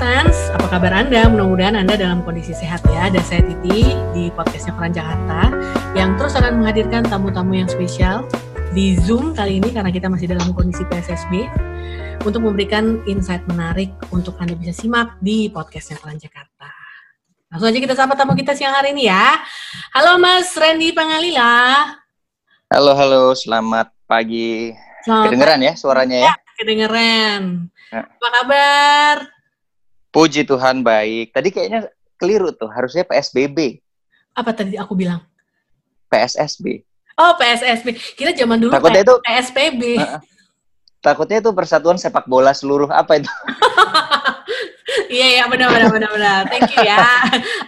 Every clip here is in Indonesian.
Jakartans, apa kabar Anda? Mudah-mudahan Anda dalam kondisi sehat ya. Dan saya Titi di podcastnya Peran Jakarta yang terus akan menghadirkan tamu-tamu yang spesial di Zoom kali ini karena kita masih dalam kondisi PSSB untuk memberikan insight menarik untuk Anda bisa simak di podcastnya Peran Jakarta. Langsung aja kita sapa tamu kita siang hari ini ya. Halo Mas Randy Pangalila. Halo, halo, selamat pagi. Selamat Kedengeran ya suaranya ya? Kedengeran. Ya. Apa kabar? Puji Tuhan baik. Tadi kayaknya keliru tuh, harusnya PSBB, Apa tadi aku bilang? PSSB. Oh PSSB. Kita zaman dulu Takutnya itu- PSPB. Heeh. Takutnya itu Persatuan Sepak Bola Seluruh apa itu? Iya iya benar benar benar benar. Thank you ya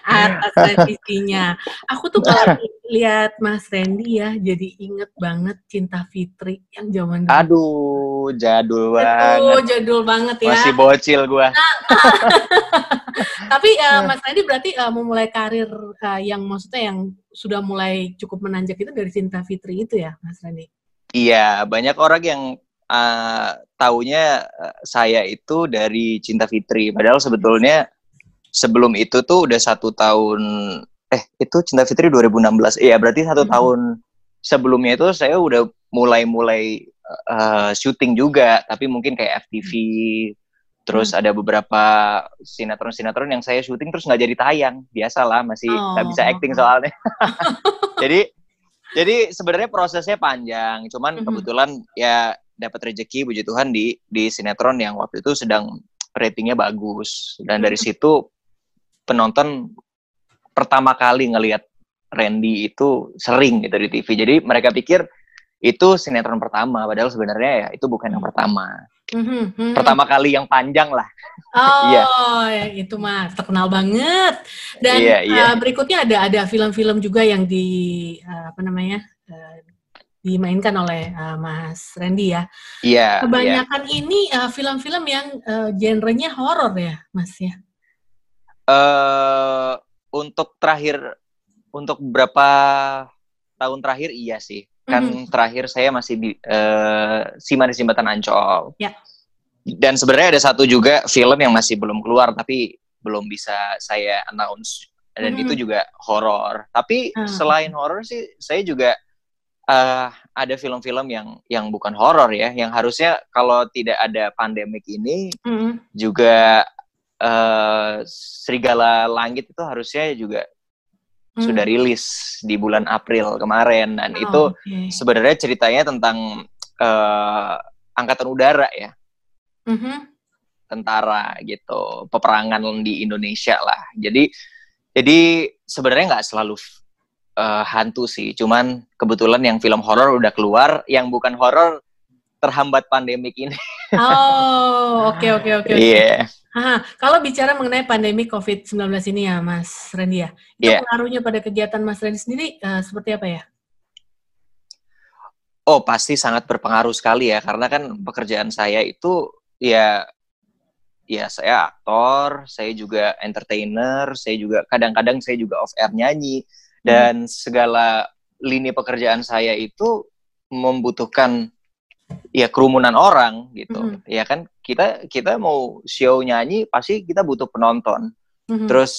atas revisinya. Aku tuh kalau lihat Mas Randy ya jadi inget banget Cinta Fitri yang zaman dulu. Aduh, jadul Aduh, banget. jadul banget ya. Masih bocil gua. Tapi eh, Mas Randy berarti eh, memulai karir eh, yang maksudnya yang sudah mulai cukup menanjak itu dari Cinta Fitri itu ya, Mas Randy? Iya, banyak orang yang uh, taunya uh, saya itu dari Cinta Fitri. Padahal sebetulnya sebelum itu tuh udah satu tahun, eh itu Cinta Fitri 2016. Iya, berarti satu Mhm. tahun sebelumnya itu saya udah mulai-mulai uh, syuting juga. Tapi mungkin kayak FTV, terus ada beberapa sinetron-sinetron yang saya syuting terus nggak jadi tayang. Biasalah, masih nggak bisa Oh. acting soalnya. jadi jadi sebenarnya prosesnya panjang, cuman Mhm. kebetulan ya dapat rezeki puji Tuhan di di sinetron yang waktu itu sedang ratingnya bagus dan dari Mhm. situ penonton pertama kali ngelihat Randy itu sering gitu di TV. Jadi mereka pikir itu sinetron pertama, padahal sebenarnya ya itu bukan yang pertama. Mhm, mhm. Pertama kali yang panjang lah. Oh, Iya. ya, itu mah terkenal banget. Dan Iya, iya. uh, berikutnya ada ada film-film juga yang di uh, apa namanya uh, dimainkan oleh uh, Mas Randy ya. Iya, iya. Kebanyakan ini uh, film-film yang uh, genrenya horor ya, Mas ya. eh untuk terakhir untuk berapa tahun terakhir iya sih kan Mhm. terakhir saya masih di eh, si manis jembatan ancol Ya. dan sebenarnya ada satu juga film yang masih belum keluar tapi belum bisa saya announce dan Mhm. itu juga horor tapi Ah. selain horor sih saya juga eh, ada film-film yang yang bukan horor ya yang harusnya kalau tidak ada pandemik ini Mhm. juga eh, Serigala Langit itu harusnya juga Mhm. sudah rilis di bulan April kemarin dan Oh, itu oke. sebenarnya ceritanya tentang eh, angkatan udara ya Mhm. tentara gitu peperangan di Indonesia lah jadi jadi sebenarnya nggak selalu eh, hantu sih cuman kebetulan yang film horor udah keluar yang bukan horor terhambat pandemik ini Oh, oke oke oke. iya kalau bicara mengenai pandemi COVID-19 ini ya, Mas Randy ya, itu Iya. pengaruhnya pada kegiatan Mas Randy sendiri uh, seperti apa ya? Oh, pasti sangat berpengaruh sekali ya, karena kan pekerjaan saya itu ya, ya saya aktor, saya juga entertainer, saya juga kadang-kadang saya juga off air nyanyi, dan segala lini pekerjaan saya itu membutuhkan ya kerumunan orang gitu, Mhm. ya kan kita kita mau show nyanyi pasti kita butuh penonton, Mhm. terus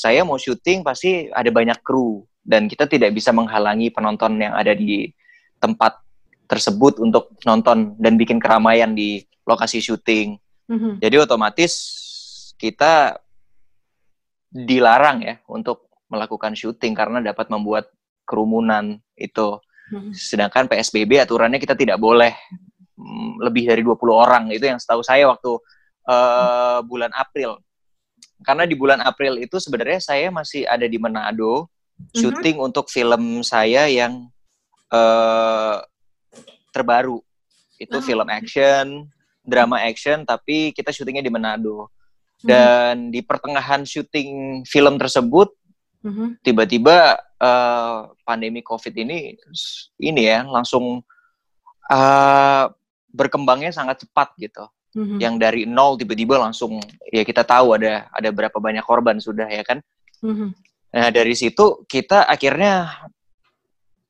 saya mau syuting pasti ada banyak kru dan kita tidak bisa menghalangi penonton yang ada di tempat tersebut untuk nonton dan bikin keramaian di lokasi syuting. Mhm. Jadi otomatis kita dilarang ya untuk melakukan syuting karena dapat membuat kerumunan itu. Mhm. Sedangkan PSBB aturannya kita tidak boleh mm, lebih dari 20 orang. Itu yang setahu saya waktu eh, bulan April. Karena di bulan April itu sebenarnya saya masih ada di Manado syuting untuk film saya yang eh terbaru. Itu Oh, film action, drama action tapi kita syutingnya di Manado. Dan di pertengahan syuting film tersebut Mhm. tiba-tiba eh, pandemi COVID ini ini ya langsung eh, berkembangnya sangat cepat gitu. Mhm. Yang dari nol tiba-tiba langsung ya kita tahu ada ada berapa banyak korban sudah ya kan. Mhm. Nah dari situ kita akhirnya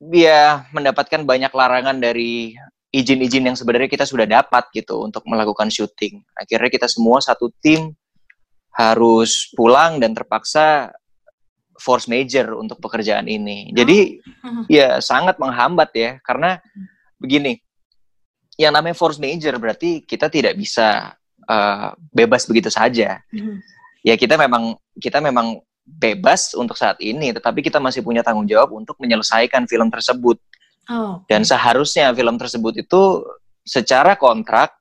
ya mendapatkan banyak larangan dari izin-izin yang sebenarnya kita sudah dapat gitu untuk melakukan syuting. Akhirnya kita semua satu tim harus pulang dan terpaksa force major untuk pekerjaan ini. Jadi Oh. ya sangat menghambat ya karena begini. Yang namanya force major berarti kita tidak bisa uh, bebas begitu saja. Mhm. Ya kita memang kita memang bebas untuk saat ini, tetapi kita masih punya tanggung jawab untuk menyelesaikan film tersebut. Oh, Dan seharusnya film tersebut itu secara kontrak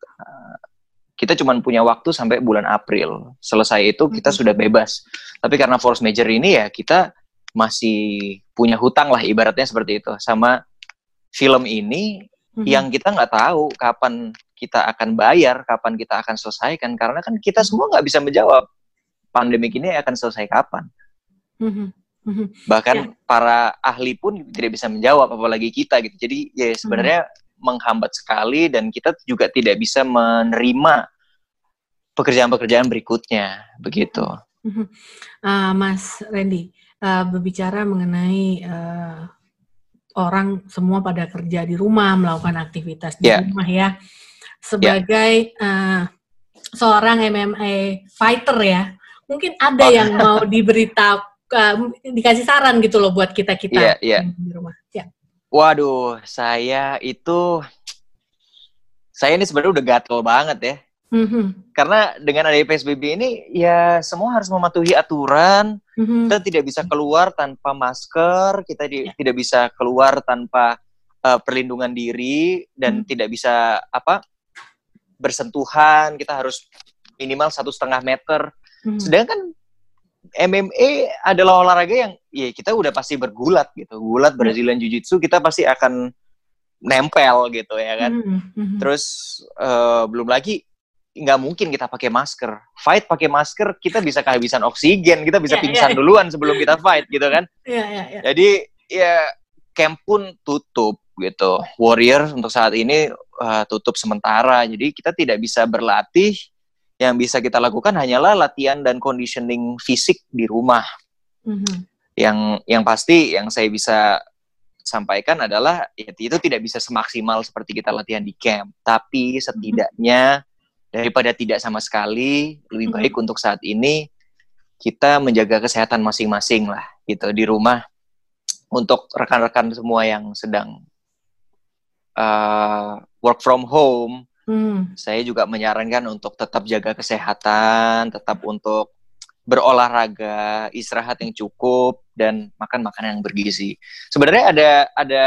kita cuma punya waktu sampai bulan April. Selesai itu kita sudah bebas. Tapi karena force major ini ya kita masih punya hutang lah ibaratnya seperti itu sama film ini Mhm. yang kita nggak tahu kapan kita akan bayar, kapan kita akan selesaikan karena kan kita semua nggak bisa menjawab pandemi ini akan selesai kapan. Mhm. Mhm. Bahkan Ya. para ahli pun tidak bisa menjawab apalagi kita gitu. Jadi ya sebenarnya menghambat sekali dan kita juga tidak bisa menerima pekerjaan-pekerjaan berikutnya begitu. Ah, Mas Randy, ah, berbicara mengenai ah, orang semua pada kerja di rumah, melakukan aktivitas di Ya. rumah ya. Sebagai ah, seorang MMA fighter ya, mungkin ada Oh. yang mau diberitahu, ah, dikasih saran gitu loh buat kita kita Iya, iya. di rumah. Ya. Waduh, saya itu saya ini sebenarnya udah gatel banget ya. Mhm. Karena dengan adanya PSBB ini ya semua harus mematuhi aturan, Mhm. kita tidak bisa keluar tanpa masker, kita di- Ya. tidak bisa keluar tanpa uh, perlindungan diri dan Hmm. tidak bisa apa bersentuhan, kita harus minimal satu setengah meter. Mhm. Sedangkan MMA adalah olahraga yang ya kita udah pasti bergulat gitu, gulat Hmm. Brazilian Jiu-Jitsu kita pasti akan nempel gitu ya kan. Mhm. Mhm. Terus eh, belum lagi nggak mungkin kita pakai masker. Fight pakai masker kita bisa kehabisan oksigen, kita bisa Iya, pingsan iya. duluan sebelum kita fight gitu kan. Iya, iya, iya. Jadi ya camp pun tutup gitu. Warrior untuk saat ini eh, tutup sementara. Jadi kita tidak bisa berlatih. Yang bisa kita lakukan hanyalah latihan dan conditioning fisik di rumah. Mhm. Yang yang pasti yang saya bisa sampaikan adalah ya, itu tidak bisa semaksimal seperti kita latihan di camp. Tapi setidaknya daripada tidak sama sekali, lebih Mhm. baik untuk saat ini kita menjaga kesehatan masing-masing lah gitu di rumah untuk rekan-rekan semua yang sedang uh, work from home Mhm. saya juga menyarankan untuk tetap jaga kesehatan, tetap untuk berolahraga, istirahat yang cukup dan makan makanan yang bergizi. Sebenarnya ada ada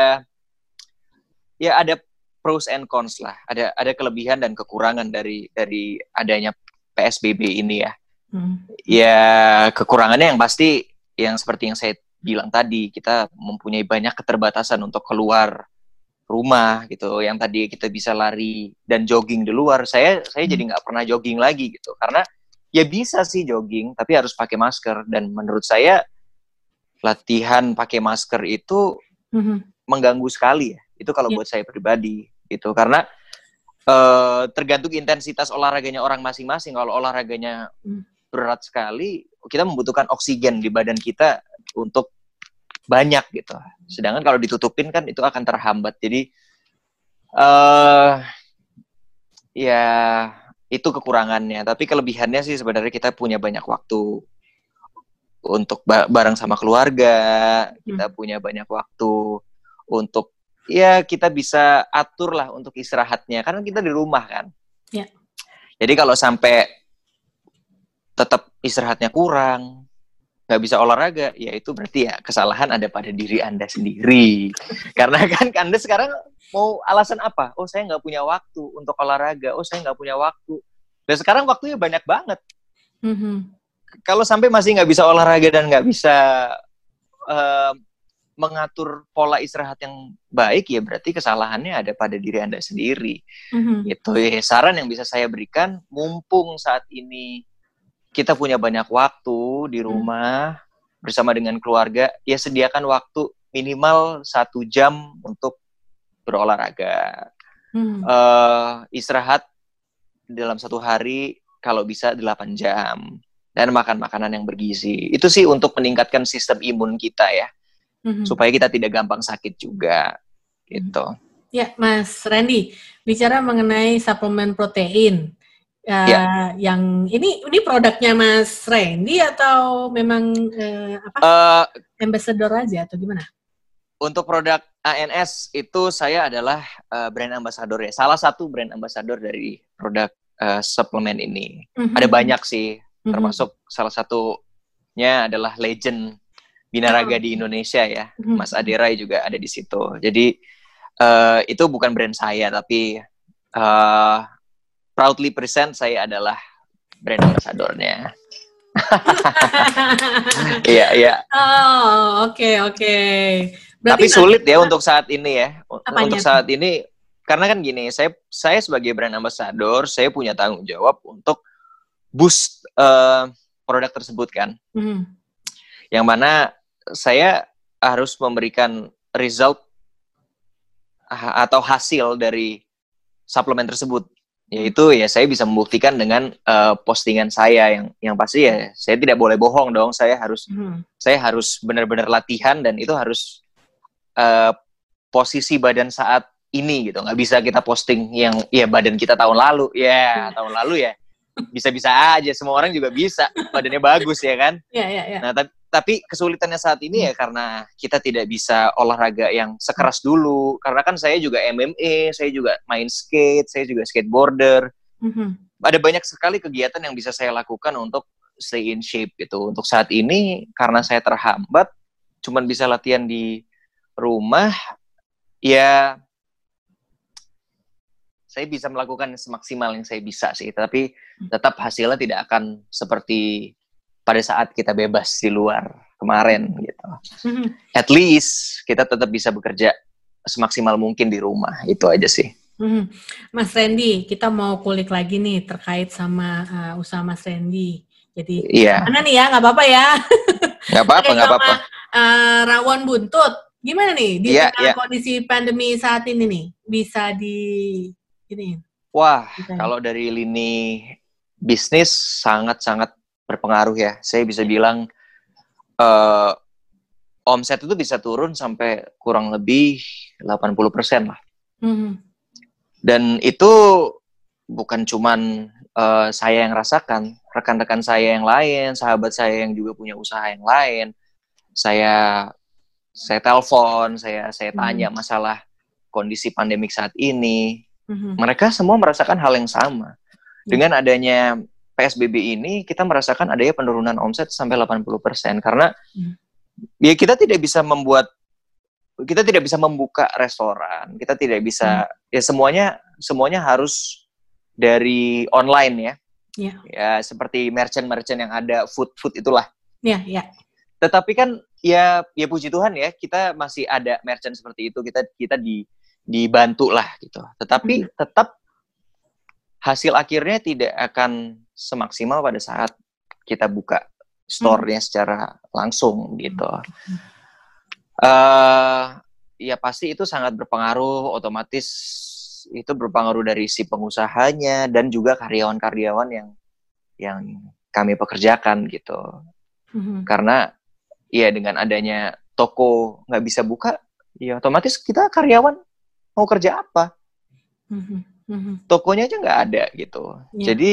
ya ada pros and cons lah. Ada ada kelebihan dan kekurangan dari dari adanya PSBB ini ya. Mhm. Ya kekurangannya yang pasti yang seperti yang saya bilang tadi, kita mempunyai banyak keterbatasan untuk keluar rumah gitu. Yang tadi kita bisa lari dan jogging di luar. Saya saya jadi nggak pernah jogging lagi gitu. Karena ya bisa sih jogging, tapi harus pakai masker. Dan menurut saya latihan pakai masker itu Mhm. mengganggu sekali ya. Itu kalau Iya. buat saya pribadi gitu. Karena eh, tergantung intensitas olahraganya orang masing-masing. Kalau olahraganya Hmm. berat sekali, kita membutuhkan oksigen di badan kita untuk banyak gitu. Sedangkan kalau ditutupin kan itu akan terhambat. Jadi eh ya itu kekurangannya. Tapi kelebihannya sih sebenarnya kita punya banyak waktu untuk ba- bareng sama keluarga. Kita punya banyak waktu untuk ya kita bisa atur lah untuk istirahatnya. Karena kita di rumah kan. Ya. Jadi kalau sampai tetap istirahatnya kurang, nggak bisa olahraga, ya itu berarti ya kesalahan ada pada diri anda sendiri. Karena kan anda sekarang mau alasan apa? Oh saya nggak punya waktu untuk olahraga. Oh saya nggak punya waktu. Dan sekarang waktunya banyak banget. Mhm. Kalau sampai masih nggak bisa olahraga dan nggak bisa eh, mengatur pola istirahat yang baik, ya berarti kesalahannya ada pada diri anda sendiri Mhm. gitu ya saran yang bisa saya berikan mumpung saat ini kita punya banyak waktu di rumah bersama dengan keluarga ya sediakan waktu minimal satu jam untuk berolahraga. Mhm. Eh, istirahat dalam satu hari kalau bisa 8 jam dan makan makanan yang bergizi. Itu sih untuk meningkatkan sistem imun kita ya Mhm. supaya kita tidak gampang sakit juga gitu. Ya, Mas Randy, bicara mengenai suplemen protein, Uh, ya. Yang ini ini produknya Mas Randy atau memang uh, apa? Uh, ambassador aja atau gimana? Untuk produk ANS itu saya adalah uh, brand ambassador ya. Salah satu brand ambassador dari produk uh, suplemen ini. Mm-hmm. Ada banyak sih, mm-hmm. termasuk salah satunya adalah legend binaraga oh. di Indonesia ya. Mm-hmm. Mas Aderai juga ada di situ. Jadi uh, itu bukan brand saya tapi uh, proudly present saya adalah brand ambassadornya. Iya, iya. Oh, oke, okay, oke. Okay. Tapi sulit ya untuk saat ini ya. Apanya? Untuk saat ini karena kan gini, saya saya sebagai brand ambassador, saya punya tanggung jawab untuk boost uh, produk tersebut kan. Mm. Yang mana saya harus memberikan result atau hasil dari suplemen tersebut yaitu ya saya bisa membuktikan dengan uh, postingan saya yang yang pasti ya saya tidak boleh bohong dong saya harus hmm. saya harus benar-benar latihan dan itu harus uh, posisi badan saat ini gitu nggak bisa kita posting yang ya badan kita tahun lalu ya hmm. tahun lalu ya bisa-bisa aja semua orang juga bisa. Badannya bagus ya kan? Ya, ya, ya. nah tapi tapi kesulitannya saat ini ya karena kita tidak bisa olahraga yang sekeras dulu. Karena kan saya juga MMA saya juga main skate saya juga skateboarder. Mm-hmm. ada banyak sekali kegiatan yang bisa saya lakukan untuk stay in shape gitu. Untuk saat ini karena saya terhambat cuman bisa latihan di rumah ya saya bisa melakukan semaksimal yang saya bisa sih tapi mm. tetap hasilnya tidak akan seperti pada saat kita bebas di luar kemarin gitu. Mm-hmm. At least kita tetap bisa bekerja semaksimal mungkin di rumah. Itu aja sih. Mm-hmm. Mas Randy, kita mau kulik lagi nih terkait sama uh, usaha Mas Randy. Jadi yeah. mana nih ya? Nggak apa-apa ya? Nggak apa-apa, nggak apa-apa. Uh, rawon buntut, gimana nih di yeah, tengah yeah. kondisi pandemi saat ini nih? Bisa di ini? Wah, kalau dari lini bisnis sangat-sangat berpengaruh ya. Saya bisa bilang uh, omset itu bisa turun sampai kurang lebih 80% lah. Mm-hmm. Dan itu bukan cuman uh, saya yang rasakan, rekan-rekan saya yang lain, sahabat saya yang juga punya usaha yang lain. Saya saya telepon, saya saya tanya mm-hmm. masalah kondisi pandemik saat ini. Mm-hmm. Mereka semua merasakan hal yang sama. Mm-hmm. Dengan adanya PSBB ini kita merasakan adanya penurunan omset sampai 80% karena hmm. ya kita tidak bisa membuat kita tidak bisa membuka restoran, kita tidak bisa hmm. ya semuanya semuanya harus dari online ya. Yeah. Ya seperti merchant-merchant yang ada food-food itulah. Iya, yeah, iya. Yeah. Tetapi kan ya ya puji Tuhan ya, kita masih ada merchant seperti itu, kita kita di dibantu lah gitu. Tetapi hmm. tetap hasil akhirnya tidak akan semaksimal pada saat kita buka store-nya hmm. secara langsung gitu. Uh, ya pasti itu sangat berpengaruh, otomatis itu berpengaruh dari si pengusahanya dan juga karyawan-karyawan yang yang kami pekerjakan gitu. hmm Karena ya dengan adanya toko nggak bisa buka, ya otomatis kita karyawan mau kerja apa? hmm Tokonya aja nggak ada gitu. Yeah. Jadi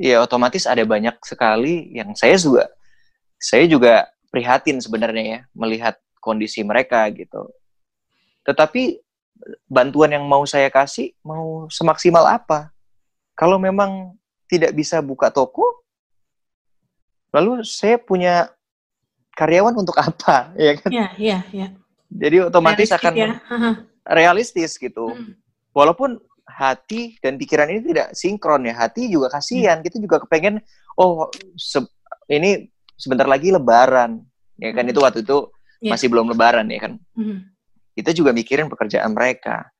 ya otomatis ada banyak sekali yang saya juga saya juga prihatin sebenarnya ya melihat kondisi mereka gitu. Tetapi bantuan yang mau saya kasih mau semaksimal apa? Kalau memang tidak bisa buka toko, lalu saya punya karyawan untuk apa, ya kan? Iya, iya, iya. Jadi otomatis akan ya. Realistis gitu. Hmm. Walaupun hati dan pikiran ini tidak sinkron ya. Hati juga kasihan. Hmm. Kita juga kepengen oh se ini sebentar lagi lebaran. Ya kan hmm. itu waktu itu yeah. masih belum lebaran ya kan. Hmm. Kita juga mikirin pekerjaan mereka.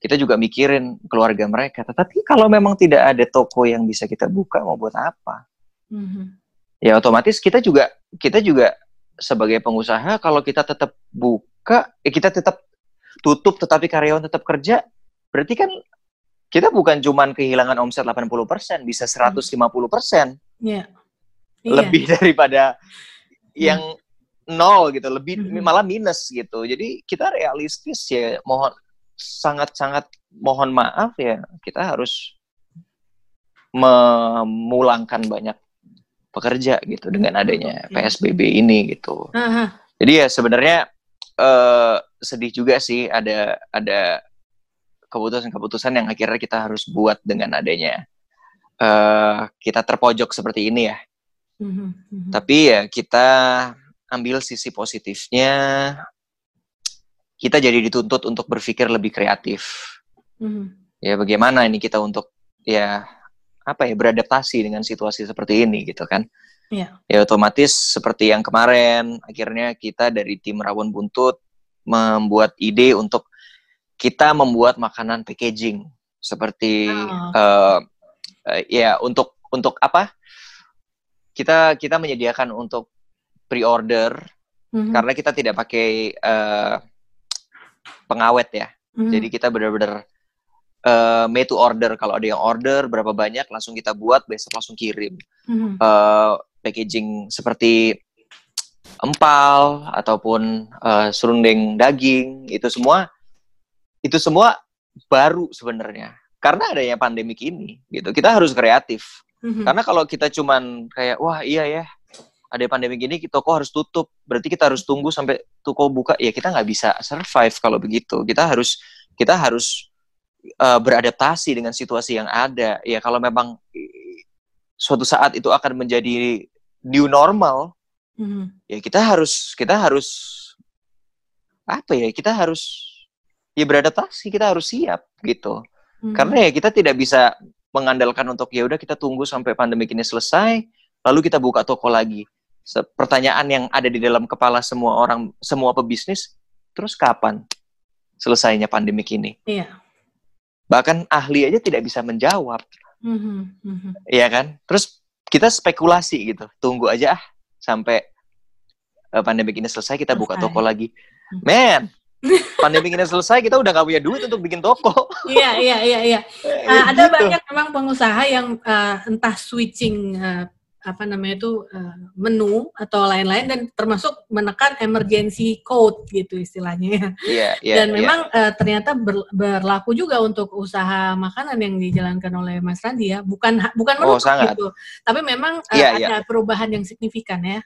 Kita juga mikirin keluarga mereka. Tetapi kalau memang tidak ada toko yang bisa kita buka mau buat apa? Hmm. Ya otomatis kita juga kita juga sebagai pengusaha kalau kita tetap buka, eh, kita tetap tutup tetapi karyawan tetap kerja, berarti kan kita bukan cuma kehilangan omset 80%, bisa 150%. Hmm. Yeah. Iya. Lebih daripada yang hmm. nol gitu, lebih hmm. malah minus gitu. Jadi kita realistis ya, mohon sangat-sangat mohon maaf ya, kita harus memulangkan banyak pekerja gitu dengan adanya PSBB ini gitu. Aha. Jadi ya sebenarnya uh, sedih juga sih ada ada keputusan-keputusan yang akhirnya kita harus buat dengan adanya uh, kita terpojok seperti ini ya. Mm-hmm. Tapi ya kita ambil sisi positifnya, kita jadi dituntut untuk berpikir lebih kreatif. Mm-hmm. Ya bagaimana ini kita untuk ya apa ya beradaptasi dengan situasi seperti ini gitu kan. Yeah. Ya otomatis seperti yang kemarin akhirnya kita dari tim Rawon Buntut membuat ide untuk kita membuat makanan packaging seperti oh. uh, uh, ya untuk untuk apa kita kita menyediakan untuk pre-order mm-hmm. karena kita tidak pakai uh, pengawet ya mm-hmm. jadi kita benar-benar uh, made to order kalau ada yang order berapa banyak langsung kita buat besok langsung kirim mm-hmm. uh, packaging seperti empal ataupun uh, serundeng daging itu semua itu semua baru sebenarnya. Karena adanya pandemik ini gitu kita harus kreatif. Mm-hmm. karena kalau kita cuman kayak wah iya ya ada pandemi gini toko harus tutup? Berarti kita harus tunggu sampai toko buka. Ya kita nggak bisa survive kalau begitu. Kita harus kita harus uh, beradaptasi dengan situasi yang ada. Ya kalau memang suatu saat itu akan menjadi new normal mm-hmm. ya kita harus kita harus apa ya kita harus ya beradaptasi kita harus siap gitu hmm. karena ya kita tidak bisa mengandalkan untuk ya udah kita tunggu sampai pandemi ini selesai lalu kita buka toko lagi pertanyaan yang ada di dalam kepala semua orang semua pebisnis terus kapan selesainya pandemi ini iya. bahkan ahli aja tidak bisa menjawab mm-hmm. Mm-hmm. Iya kan terus kita spekulasi gitu tunggu aja ah sampai uh, pandemi ini selesai kita selesai. buka toko lagi men pandemi ini selesai kita udah gak punya duit untuk bikin toko. iya iya iya iya. Uh, ada gitu. banyak memang pengusaha yang uh, entah switching uh, apa namanya itu uh, menu atau lain-lain dan termasuk menekan emergency code gitu istilahnya ya. Iya, iya, dan iya. memang uh, ternyata ber, berlaku juga untuk usaha makanan yang dijalankan oleh Mas Randi ya. Bukan bukan menutup oh, gitu. Tapi memang uh, iya, ada iya. perubahan yang signifikan ya.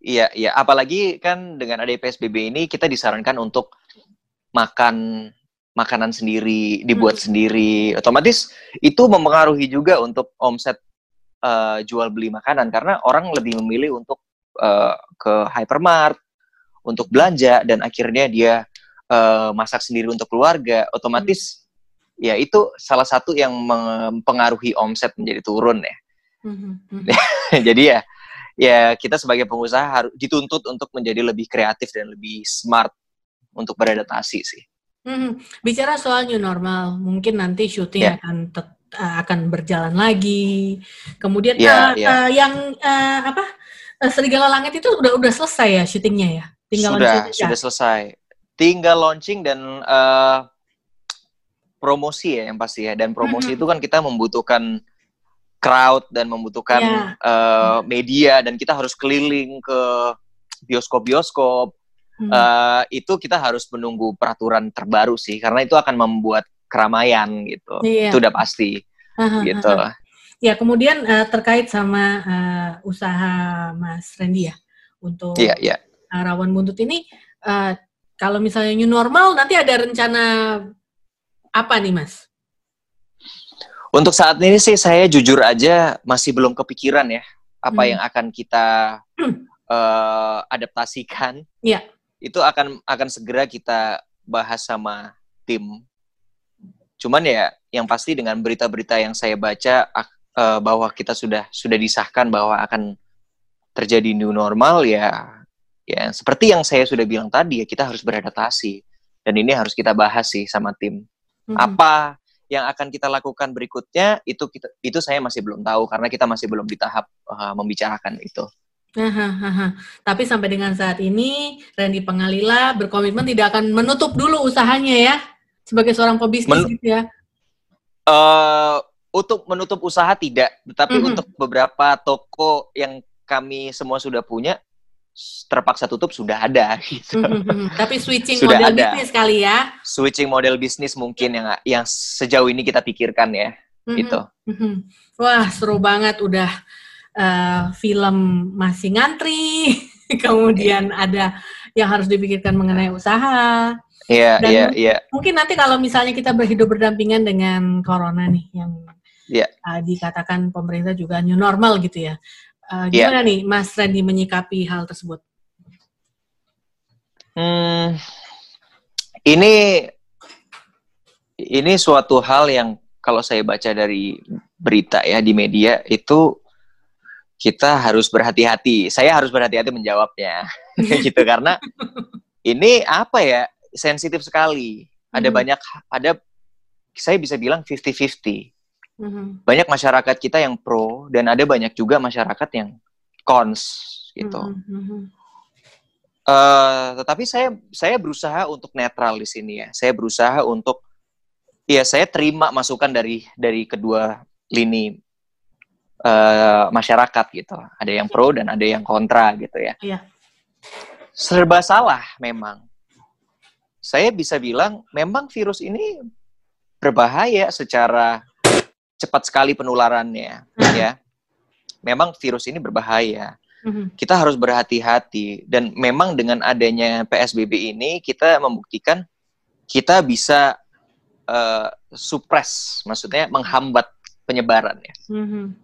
Iya, iya. Apalagi kan dengan ada PSBB ini kita disarankan untuk makan makanan sendiri, dibuat hmm. sendiri. Otomatis itu mempengaruhi juga untuk omset uh, jual beli makanan karena orang lebih memilih untuk uh, ke hypermart untuk belanja dan akhirnya dia uh, masak sendiri untuk keluarga. Otomatis hmm. ya itu salah satu yang mempengaruhi omset menjadi turun ya. Hmm. Hmm. Jadi ya ya kita sebagai pengusaha harus dituntut untuk menjadi lebih kreatif dan lebih smart untuk beradaptasi sih. Hmm, bicara soal new normal, mungkin nanti syuting yeah. akan uh, akan berjalan lagi. Kemudian yeah, uh, yeah. Uh, yang uh, apa uh, Serigala Langit itu udah udah selesai ya syutingnya ya? Tinggal sudah launching sudah selesai. Tinggal launching dan uh, promosi ya yang pasti ya. Dan promosi -hmm. itu kan kita membutuhkan crowd dan membutuhkan yeah. Iya. uh, media dan kita harus keliling ke bioskop-bioskop. Hmm. Uh, itu kita harus menunggu peraturan terbaru sih karena itu akan membuat keramaian gitu. Yeah. Itu udah pasti. gitu. Ya, kemudian uh, terkait sama uh, usaha Mas Randy ya untuk yeah, yeah. Uh, Rawan Buntut ini uh, kalau misalnya new normal nanti ada rencana apa nih Mas? Untuk saat ini sih saya jujur aja masih belum kepikiran ya apa hmm. yang akan kita uh, adaptasikan. Iya. Itu akan akan segera kita bahas sama tim. Cuman ya yang pasti dengan berita-berita yang saya baca uh, bahwa kita sudah sudah disahkan bahwa akan terjadi new normal ya ya seperti yang saya sudah bilang tadi ya kita harus beradaptasi dan ini harus kita bahas sih sama tim. Hmm. Apa yang akan kita lakukan berikutnya itu kita itu saya masih belum tahu karena kita masih belum di tahap uh, membicarakan itu. Aha, Tapi sampai dengan saat ini Randy Pengalila berkomitmen tidak akan menutup dulu usahanya ya sebagai seorang pebisnis Men gitu ya. Uh, untuk menutup usaha tidak, tetapi mm -hmm. untuk beberapa toko yang kami semua sudah punya terpaksa tutup sudah ada gitu. Mm-hmm. Tapi switching sudah model ada. bisnis kali ya. Switching model bisnis mungkin yang yang sejauh ini kita pikirkan ya. mm-hmm. gitu. Mm-hmm. Wah seru banget udah uh, film masih ngantri, kemudian ada yang harus dipikirkan mengenai usaha. Iya, iya, iya. Mungkin nanti kalau misalnya kita berhidup berdampingan dengan corona nih yang yeah. uh, dikatakan pemerintah juga new normal gitu ya. Uh, gimana yeah. nih Mas Randy menyikapi hal tersebut? Hmm, ini ini suatu hal yang kalau saya baca dari berita ya di media itu kita harus berhati-hati. Saya harus berhati-hati menjawabnya, gitu karena ini apa ya sensitif sekali. Ada hmm. banyak, ada saya bisa bilang 50-50. Hmm. Banyak masyarakat kita yang pro dan ada banyak juga masyarakat yang cons gitu. Hmm. Uh, tetapi saya saya berusaha untuk netral di sini ya. Saya berusaha untuk ya saya terima masukan dari dari kedua lini uh, masyarakat gitu. Ada yang pro dan ada yang kontra gitu ya. Iya. Serba salah memang. Saya bisa bilang memang virus ini berbahaya secara cepat sekali penularannya hmm. ya. Memang virus ini berbahaya. Hmm. Kita harus berhati-hati dan memang dengan adanya PSBB ini kita membuktikan kita bisa uh, suppress, maksudnya menghambat penyebarannya. Hmm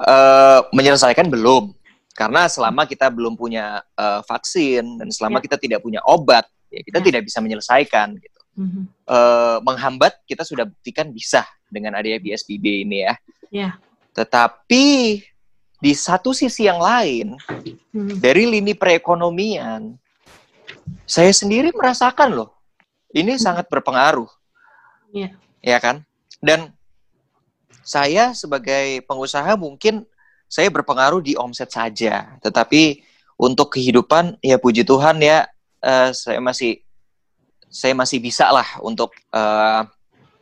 uh, menyelesaikan belum karena selama kita belum punya uh, vaksin dan selama ya. kita tidak punya obat ya kita ya. tidak bisa menyelesaikan gitu mm-hmm. uh, menghambat kita sudah buktikan bisa dengan adanya PSBB ini ya ya tetapi di satu sisi yang lain hmm. dari lini perekonomian saya sendiri merasakan loh ini hmm. sangat berpengaruh ya ya kan dan saya sebagai pengusaha mungkin saya berpengaruh di omset saja, tetapi untuk kehidupan ya puji Tuhan ya uh, saya masih saya masih bisa lah untuk uh,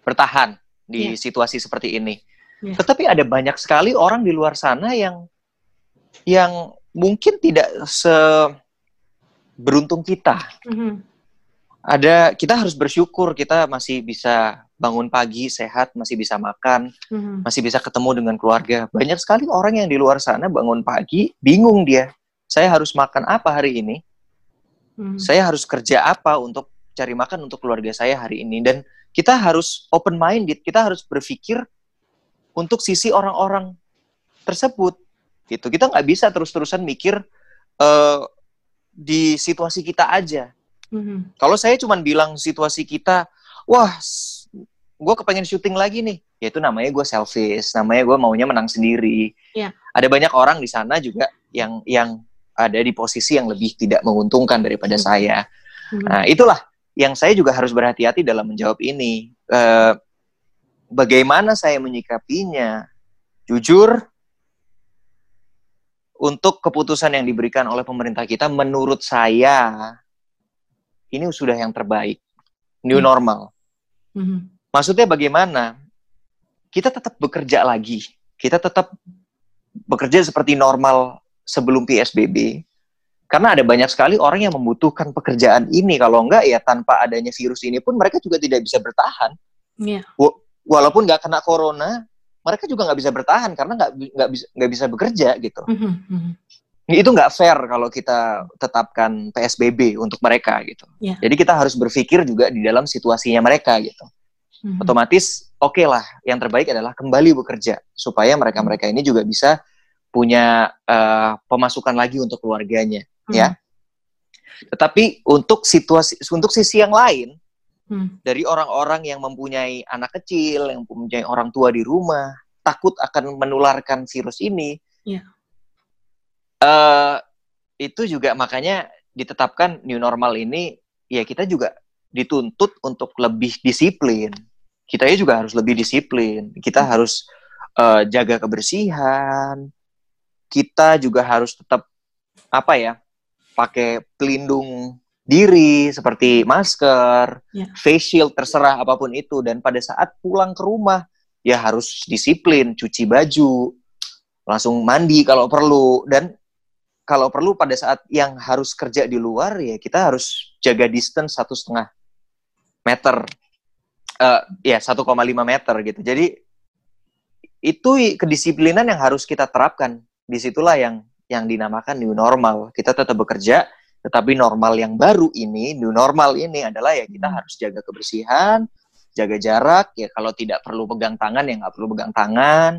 bertahan di yeah. situasi seperti ini. Yeah. Tetapi ada banyak sekali orang di luar sana yang yang mungkin tidak se beruntung kita. Mm -hmm. Ada kita harus bersyukur kita masih bisa bangun pagi sehat, masih bisa makan, mm-hmm. masih bisa ketemu dengan keluarga. Banyak sekali orang yang di luar sana bangun pagi bingung dia, saya harus makan apa hari ini? Mm-hmm. Saya harus kerja apa untuk cari makan untuk keluarga saya hari ini? Dan kita harus open minded, kita harus berpikir untuk sisi orang-orang tersebut. Gitu. Kita nggak bisa terus-terusan mikir uh, di situasi kita aja. Mm-hmm. Kalau saya cuma bilang situasi kita, wah gue kepengen syuting lagi nih ya itu namanya gue selfish namanya gue maunya menang sendiri yeah. ada banyak orang di sana juga yang yang ada di posisi yang lebih tidak menguntungkan daripada mm. saya mm. nah itulah yang saya juga harus berhati-hati dalam menjawab ini uh, bagaimana saya menyikapinya jujur untuk keputusan yang diberikan oleh pemerintah kita menurut saya ini sudah yang terbaik new mm. normal mm -hmm Maksudnya bagaimana? Kita tetap bekerja lagi. Kita tetap bekerja seperti normal sebelum PSBB. Karena ada banyak sekali orang yang membutuhkan pekerjaan ini. Kalau enggak ya tanpa adanya virus ini pun mereka juga tidak bisa bertahan. Yeah. Walaupun nggak kena corona, mereka juga nggak bisa bertahan karena nggak nggak bisa nggak bisa bekerja gitu. Mm -hmm. Itu nggak fair kalau kita tetapkan PSBB untuk mereka gitu. Yeah. Jadi kita harus berpikir juga di dalam situasinya mereka gitu hmm. otomatis oke okay lah yang terbaik adalah kembali bekerja supaya mereka-mereka ini juga bisa punya uh, pemasukan lagi untuk keluarganya hmm. ya tetapi untuk situasi untuk sisi yang lain hmm. dari orang-orang yang mempunyai anak kecil yang mempunyai orang tua di rumah takut akan menularkan virus ini yeah. Ya. uh, itu juga makanya ditetapkan new normal ini ya kita juga dituntut untuk lebih disiplin kita juga harus lebih disiplin. Kita hmm. harus uh, jaga kebersihan. Kita juga harus tetap apa ya? pakai pelindung diri seperti masker, yeah. face shield terserah apa pun itu dan pada saat pulang ke rumah ya harus disiplin, cuci baju, langsung mandi kalau perlu dan kalau perlu pada saat yang harus kerja di luar ya kita harus jaga distance satu setengah meter uh, ya 1,5 meter gitu. Jadi itu kedisiplinan yang harus kita terapkan. Di situlah yang yang dinamakan new normal. Kita tetap bekerja, tetapi normal yang baru ini, new normal ini adalah ya kita harus jaga kebersihan, jaga jarak. Ya kalau tidak perlu pegang tangan ya nggak perlu pegang tangan.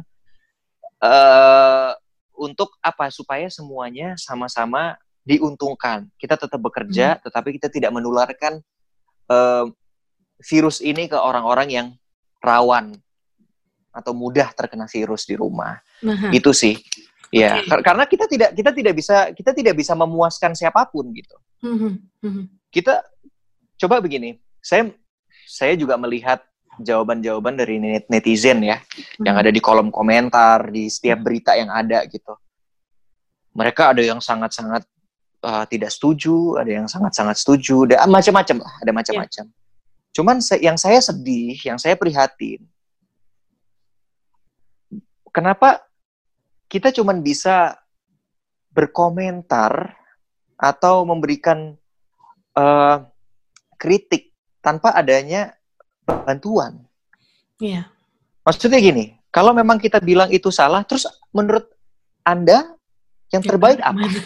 Uh, untuk apa? Supaya semuanya sama-sama diuntungkan. Kita tetap bekerja, hmm. tetapi kita tidak menularkan uh, virus ini ke orang-orang yang rawan atau mudah terkena virus di rumah. Nah. Itu sih. Ya, okay. karena kita tidak kita tidak bisa kita tidak bisa memuaskan siapa pun gitu. Mm-hmm. Kita coba begini, saya saya juga melihat jawaban-jawaban dari netizen ya, mm-hmm. yang ada di kolom komentar di setiap berita yang ada gitu. Mereka ada yang sangat-sangat uh, tidak setuju, ada yang sangat-sangat setuju, ada macam-macam lah, ada macam-macam. Yeah. Cuman yang saya sedih, yang saya prihatin, kenapa kita cuma bisa berkomentar atau memberikan uh, kritik tanpa adanya bantuan. Iya. Maksudnya gini, kalau memang kita bilang itu salah, terus menurut Anda yang terbaik apa?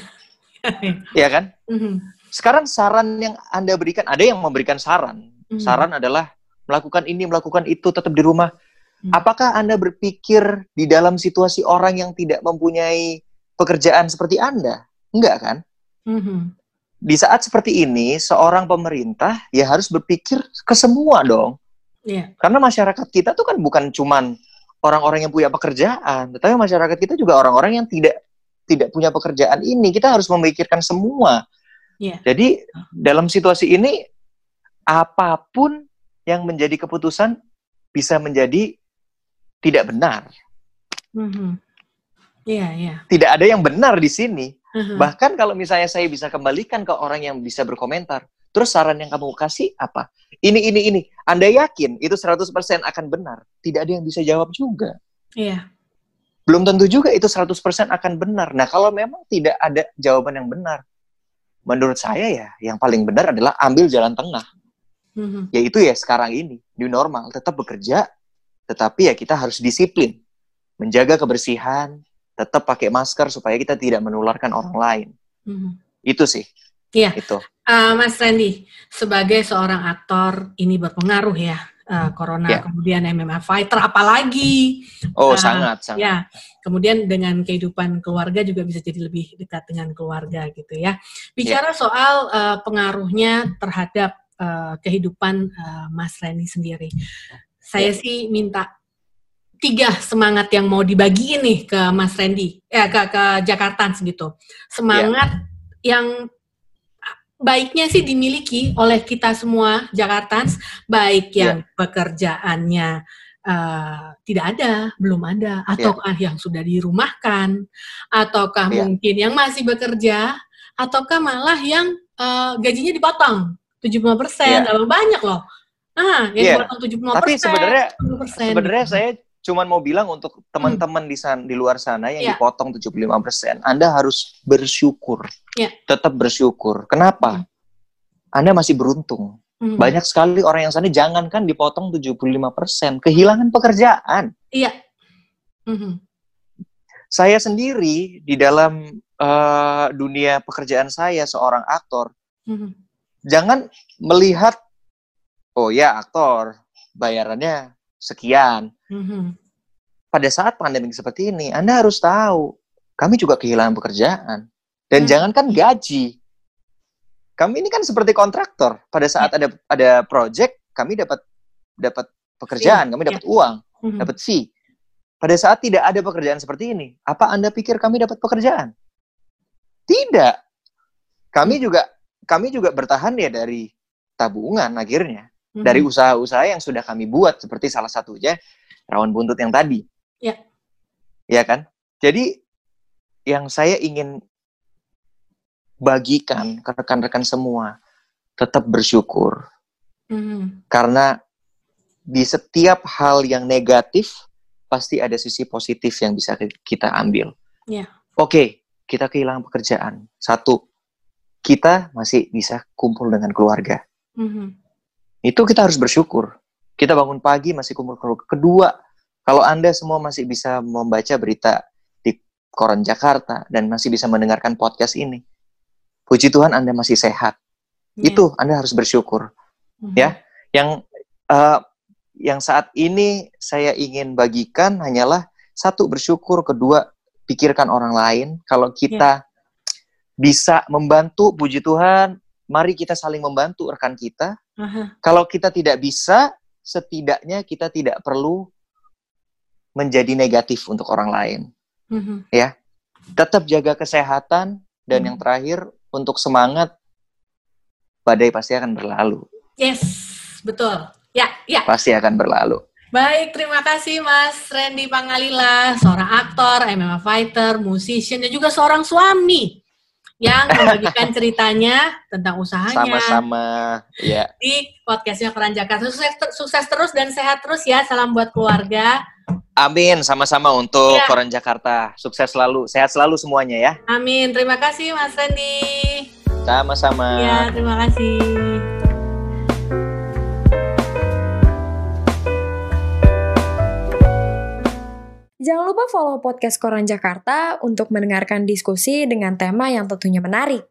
Iya kan? Mm-hmm. Sekarang saran yang Anda berikan, ada yang memberikan saran. Mm-hmm. Saran adalah melakukan ini, melakukan itu, tetap di rumah. Hmm. Apakah Anda berpikir di dalam situasi orang yang tidak mempunyai pekerjaan seperti Anda? Enggak kan? Hmm. Di saat seperti ini, seorang pemerintah ya harus berpikir ke semua dong. Yeah. Karena masyarakat kita tuh kan bukan cuman orang-orang yang punya pekerjaan, tetapi masyarakat kita juga orang-orang yang tidak tidak punya pekerjaan ini. Kita harus memikirkan semua. Yeah. Jadi dalam situasi ini apa pun yang menjadi keputusan bisa menjadi tidak benar. Mm-hmm. Yeah, yeah. Tidak ada yang benar di sini. Mm-hmm. Bahkan kalau misalnya saya bisa kembalikan ke orang yang bisa berkomentar, terus saran yang kamu kasih apa? Ini, ini, ini. Anda yakin itu 100% akan benar? Tidak ada yang bisa jawab juga. Iya. Yeah. Belum tentu juga itu 100% akan benar. Nah, kalau memang tidak ada jawaban yang benar, menurut saya ya, yang paling benar adalah ambil jalan tengah. Mm-hmm. Yaitu ya sekarang ini, new normal. Tetap bekerja, tetapi ya kita harus disiplin, menjaga kebersihan, tetap pakai masker supaya kita tidak menularkan orang lain. Mm-hmm. Itu sih. Iya. Itu. Uh, Mas Randy, sebagai seorang aktor ini berpengaruh ya uh, corona, yeah. kemudian MMA fighter, apalagi. Oh uh, sangat sangat. Ya, kemudian dengan kehidupan keluarga juga bisa jadi lebih dekat dengan keluarga gitu ya. Bicara yeah. soal uh, pengaruhnya terhadap uh, kehidupan uh, Mas Randy sendiri saya ya. sih minta tiga semangat yang mau dibagi nih ke Mas Randy, eh ke ke Jakarta gitu. Semangat ya. yang baiknya sih dimiliki oleh kita semua Jakartans, baik ya. yang ya. pekerjaannya uh, tidak ada, belum ada, ataukah ya. yang sudah dirumahkan, ataukah ya. mungkin yang masih bekerja, ataukah malah yang uh, gajinya dipotong 75 persen, ya. banyak loh Ah, yang yeah. 75 Tapi sebenarnya sebenarnya saya cuma mau bilang untuk teman-teman hmm. di sana di luar sana yang yeah. dipotong 75%, Anda harus bersyukur. Yeah. Tetap bersyukur. Kenapa? Hmm. Anda masih beruntung. Hmm. Banyak sekali orang yang sana jangankan dipotong 75%, kehilangan pekerjaan. Iya. Hmm. Saya sendiri di dalam uh, dunia pekerjaan saya seorang aktor, hmm. jangan melihat oh ya aktor bayarannya sekian. Mm-hmm. Pada saat pandemi seperti ini, Anda harus tahu kami juga kehilangan pekerjaan dan mm. jangankan gaji. Kami ini kan seperti kontraktor. Pada saat yeah. ada ada project, kami dapat dapat pekerjaan, fee. kami dapat yeah. uang, mm-hmm. dapat fee. Pada saat tidak ada pekerjaan seperti ini, apa Anda pikir kami dapat pekerjaan? Tidak. Kami mm. juga kami juga bertahan ya dari tabungan akhirnya dari hmm. usaha-usaha yang sudah kami buat seperti salah satunya rawan buntut yang tadi. Ya. Ya kan? Jadi yang saya ingin bagikan ke rekan-rekan semua tetap bersyukur. Hmm. Karena di setiap hal yang negatif pasti ada sisi positif yang bisa kita ambil. Ya. Oke, kita kehilangan pekerjaan. Satu, kita masih bisa kumpul dengan keluarga. -hmm. Itu kita harus bersyukur. Kita bangun pagi masih kumpul keluarga. Kedua, Kalau Anda semua masih bisa membaca berita di koran Jakarta dan masih bisa mendengarkan podcast ini, puji Tuhan Anda masih sehat. Yeah. Itu Anda harus bersyukur. Mm-hmm. Ya, yang uh, yang saat ini saya ingin bagikan hanyalah satu bersyukur, kedua pikirkan orang lain. Kalau kita yeah. bisa membantu, puji Tuhan, mari kita saling membantu rekan kita. Uh-huh. Kalau kita tidak bisa, setidaknya kita tidak perlu menjadi negatif untuk orang lain. Mm-hmm. Ya, tetap jaga kesehatan dan mm yang terakhir untuk semangat, badai pasti akan berlalu. Yes, betul. Ya, ya. Pasti akan berlalu. Baik, terima kasih Mas Randy Pangalila, seorang aktor, MMA fighter, musician, dan juga seorang suami yang membagikan ceritanya tentang usahanya. Sama-sama, ya. Di podcastnya Keranjakan. Sukses, sukses terus dan sehat terus ya. Salam buat keluarga. Amin, sama-sama untuk ya. Koran Jakarta. Sukses selalu, sehat selalu semuanya ya. Amin, terima kasih Mas Randy. Sama-sama. Ya, terima kasih. Jangan lupa follow podcast Koran Jakarta untuk mendengarkan diskusi dengan tema yang tentunya menarik.